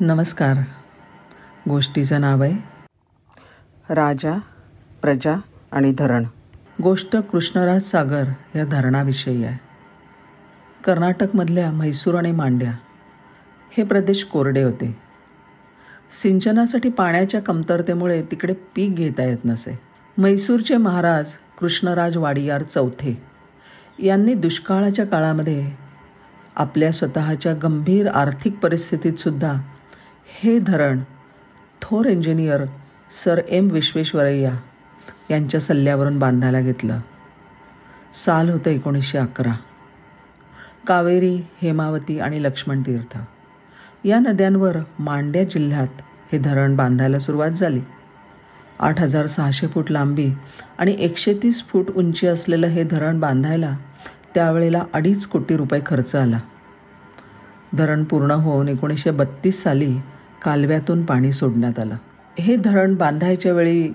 नमस्कार. गोष्टीचं नाव आहे राजा प्रजा आणि धरण. गोष्ट कृष्णराज सागर या धरणाविषयी आहे. कर्नाटकमधल्या म्हैसूर आणि मांड्या हे प्रदेश कोरडे होते. सिंचनासाठी पाण्याच्या कमतरतेमुळे तिकडे पीक घेता येत नसे. म्हैसूरचे महाराज कृष्णराज वाडियार चौथे यांनी दुष्काळाच्या काळामध्ये आपल्या स्वतःच्या गंभीर आर्थिक परिस्थितीतसुद्धा हे धरण थोर इंजिनियर सर एम विश्वेश्वरय्या यांच्या सल्ल्यावरून बांधायला घेतलं. साल होतं एकोणीसशे अकरा. कावेरी हेमावती आणि लक्ष्मण तीर्थ. या नद्यांवर मांड्या जिल्ह्यात हे धरण बांधायला सुरुवात झाली. आठ हजार सहाशे फूट लांबी आणि एकशे तीस फूट उंची असलेलं हे धरण बांधायला त्यावेळेला अडीच कोटी रुपये खर्च आला. धरण पूर्ण होऊन एकोणीसशे बत्तीस साली कालव्यातून पाणी सोडण्यात आलं. हे धरण बांधायच्या वेळी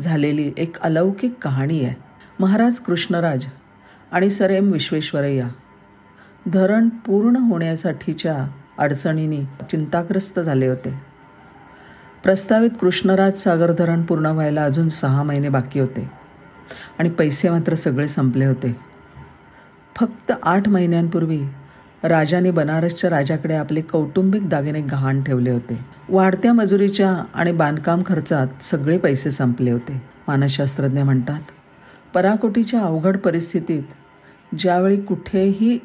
झालेली एक अलौकिक कहाणी आहे. महाराज कृष्णराज आणि सर एम विश्वेश्वरय्या धरण पूर्ण होण्यासाठीच्या अडचणींनी चिंताग्रस्त झाले होते. प्रस्तावित कृष्णराज सागर धरण पूर्ण व्हायला अजून सहा महिने बाकी होते आणि पैसे मात्र सगळे संपले होते. फक्त आठ महिन्यांपूर्वी राजाने बनारसच्या राजाकडे आपले कौटुंबिक दागिने गहाण ठेवले होते. वाढत्या मजुरीच्या आणि बांधकाम खर्चात सगळे पैसे संपले होते. मानसशास्त्रज्ञ म्हणतात पराकोटीच्या अवघड परिस्थितीत ज्यावेळी कुठेही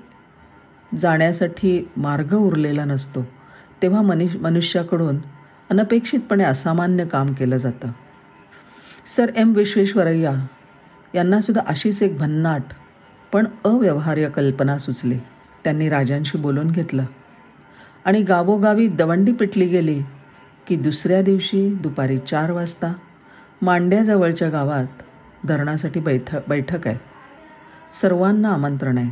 जाण्यासाठी मार्ग उरलेला नसतो तेव्हा मनुष्य मनुष्याकडून अनपेक्षितपणे असामान्य काम केलं जातं. सर एम विश्वेश्वरय्या यांनासुद्धा अशीच एक भन्नाट पण अव्यवहार्य कल्पना सुचली. त्यांनी राजांशी बोलून घेतलं. आणि गावोगावी दवंडी पिटली गेली की दुसऱ्या दिवशी दुपारी चार वाजता मांड्याजवळच्या गावात धरणासाठी बैठ बैठक आहे. सर्वांना आमंत्रण आहे.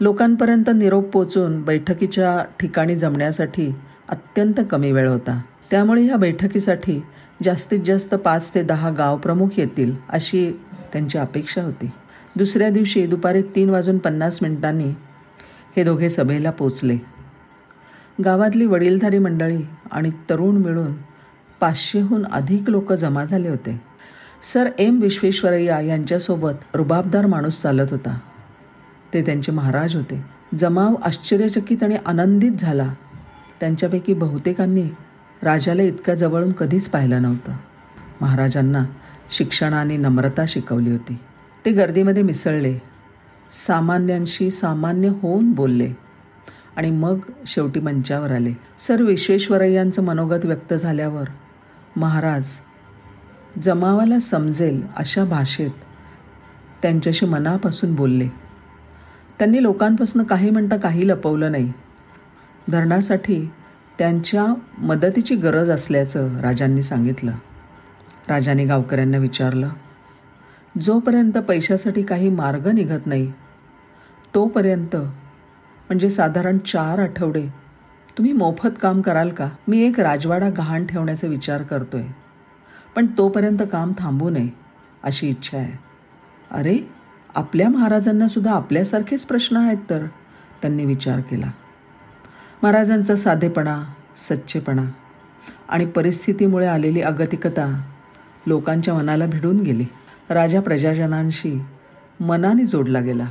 लोकांपर्यंत निरोप पोचून बैठकीच्या ठिकाणी जमण्यासाठी अत्यंत कमी वेळ होता. त्यामुळे ह्या बैठकीसाठी जास्तीत जास्त पाच ते दहा गाव प्रमुख येतील अशी त्यांची अपेक्षा होती. दुसऱ्या दिवशी दुपारी तीन वाजून पन्नास मिनिटांनी हे दोघे सभेला पोचले. गावातली वडीलधारी मंडळी आणि तरुण मिळून पाचशेहून अधिक लोक जमा झाले होते. सर एम विश्वेश्वरय्या यांच्यासोबत रुबाबदार माणूस चालत होता. ते त्यांचे महाराज होते. जमाव आश्चर्यचकित आणि आनंदित झाला. त्यांच्यापैकी बहुतेकांनी राजाला इतक्या जवळून कधीच पाहिलं नव्हतं. महाराजांना शिक्षणाने नम्रता शिकवली होती. ते गर्दीमध्ये मिसळले. सामान्यांशी सामान्य होऊन बोलले. आणि मग शेवटी मंचावर आले. सर विश्वेश्वरय्यांचं मनोगत व्यक्त झाल्यावर महाराज जमावाला समजेल अशा भाषेत त्यांच्याशी मनापासून बोलले. त्यांनी लोकांपासून काही म्हणता काही लपवलं नाही. धरणासाठी त्यांच्या मदतीची गरज असल्याचं राजांनी सांगितलं. राजाने गावकऱ्यांना विचारलं जोपर्यंत पैशासाठी काही मार्ग निघत नाही तोपर्यंत म्हणजे साधारण चार आठवडे तुम्ही मोफत काम कराल का? मी एक राजवाडा गहाण ठेवण्याचा विचार करतोय पण तोपर्यंत काम थांबू नये अशी इच्छा आहे. अरे आपल्या महाराजांना सुद्धा आपल्यासारखेच प्रश्न आहेत तर? त्यांनी विचार केला. महाराजांचा साधेपणा सच्चेपणा आणि परिस्थितीमुळे आलेली अगतिकता लोकांच्या मनाला भिडून गेली. राजा प्रजाजनांशी मनाने जोडला गेला.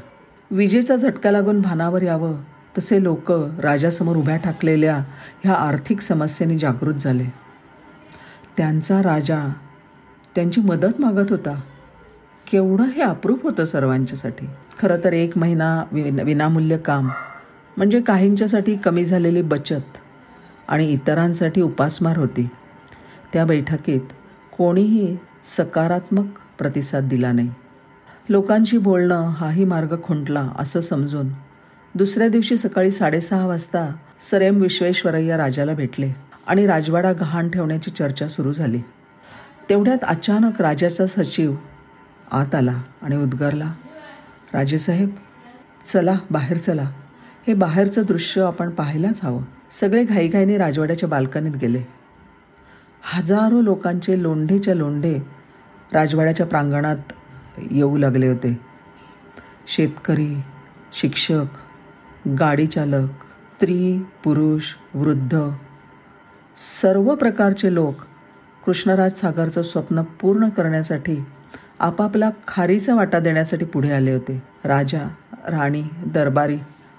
विजेचा झटका लागून भानावर यावं तसे लोक राजासमोर उभ्या ठाकलेल्या ह्या आर्थिक समस्येने जागृत झाले. त्यांचा राजा त्यांची मदत मागत होता. केवढं हे अप्रूप होतं सर्वांच्यासाठी. खरं तर एक महिना विना विनामूल्य काम म्हणजे काहींच्यासाठी कमी झालेली बचत आणि इतरांसाठी उपासमार होती. त्या बैठकीत कोणीही सकारात्मक प्रतिसाद दिला नाही. लोकांशी बोलणं हाही मार्ग खुंटला असं समजून दुसऱ्या दिवशी सकाळी साडेसहा वाजता सरेम विश्वेश्वरय्या राजाला भेटले आणि राजवाडा गहाण ठेवण्याची चर्चा सुरू झाली. तेवढ्यात अचानक राजाचा सचिव आत आला आणि उद्गारला राजेसाहेब चला बाहेर चला. हे बाहेरचं दृश्य आपण पाहायलाच हवं. सगळे घाईघाईने राजवाड्याच्या बाल्कनीत गेले. हजारो लोकांचे लोंढेच्या लोंढे राजवाड्याच्या प्रांगणात येऊ लागले होते. शेतकरी शिक्षक गाडीचालक स्त्री पुरुष वृद्ध सर्व प्रकारचे लोक कृष्णराज सागरचं स्वप्न पूर्ण करण्यासाठी आपापला खारीचा वाटा देण्यासाठी पुढे आले होते. राजा राणी दरबारी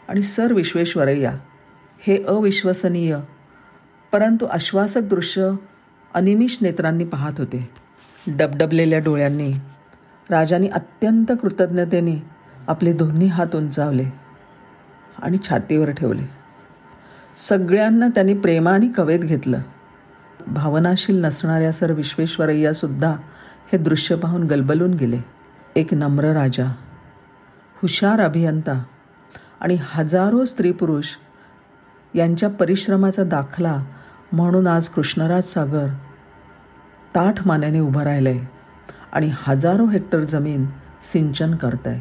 आणि सर विश्वेश्वरय्या हे अविश्वसनीय परंतु आश्वासक दृश्य अनिमिष नेत्रांनी पाहत होते. डबडबलेल्या डोळ्यांनी राजाने अत्यंत कृतज्ञतेने आपले दोन्ही हात उंचावले आणि छातीवर ठेवले. सगळ्यांना त्यांनी प्रेमाने कवेत घेतलं. भावनाशील नसणाऱ्या सर विश्वेश्वरय्यासुद्धा हे दृश्य पाहून गलबलून गेले. एक नम्र राजा हुशार अभियंता आणि हजारो स्त्री पुरुष यांच्या परिश्रमाचा दाखला म्हणून आज कृष्णराज सागर ताठ मानेने उभं राहिलं आहे आणि हजारो हेक्टर जमीन सिंचन करत आहे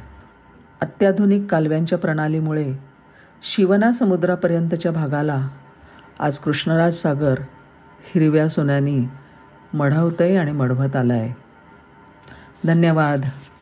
अत्याधुनिक कालव्यांच्या प्रणालीमुळे शिवना समुद्रापर्यंतच्या भागाला आज कृष्णराज सागर हिरव्या सोन्यानी मढवतं आहे आणि मढवत आलं आहे धन्यवाद.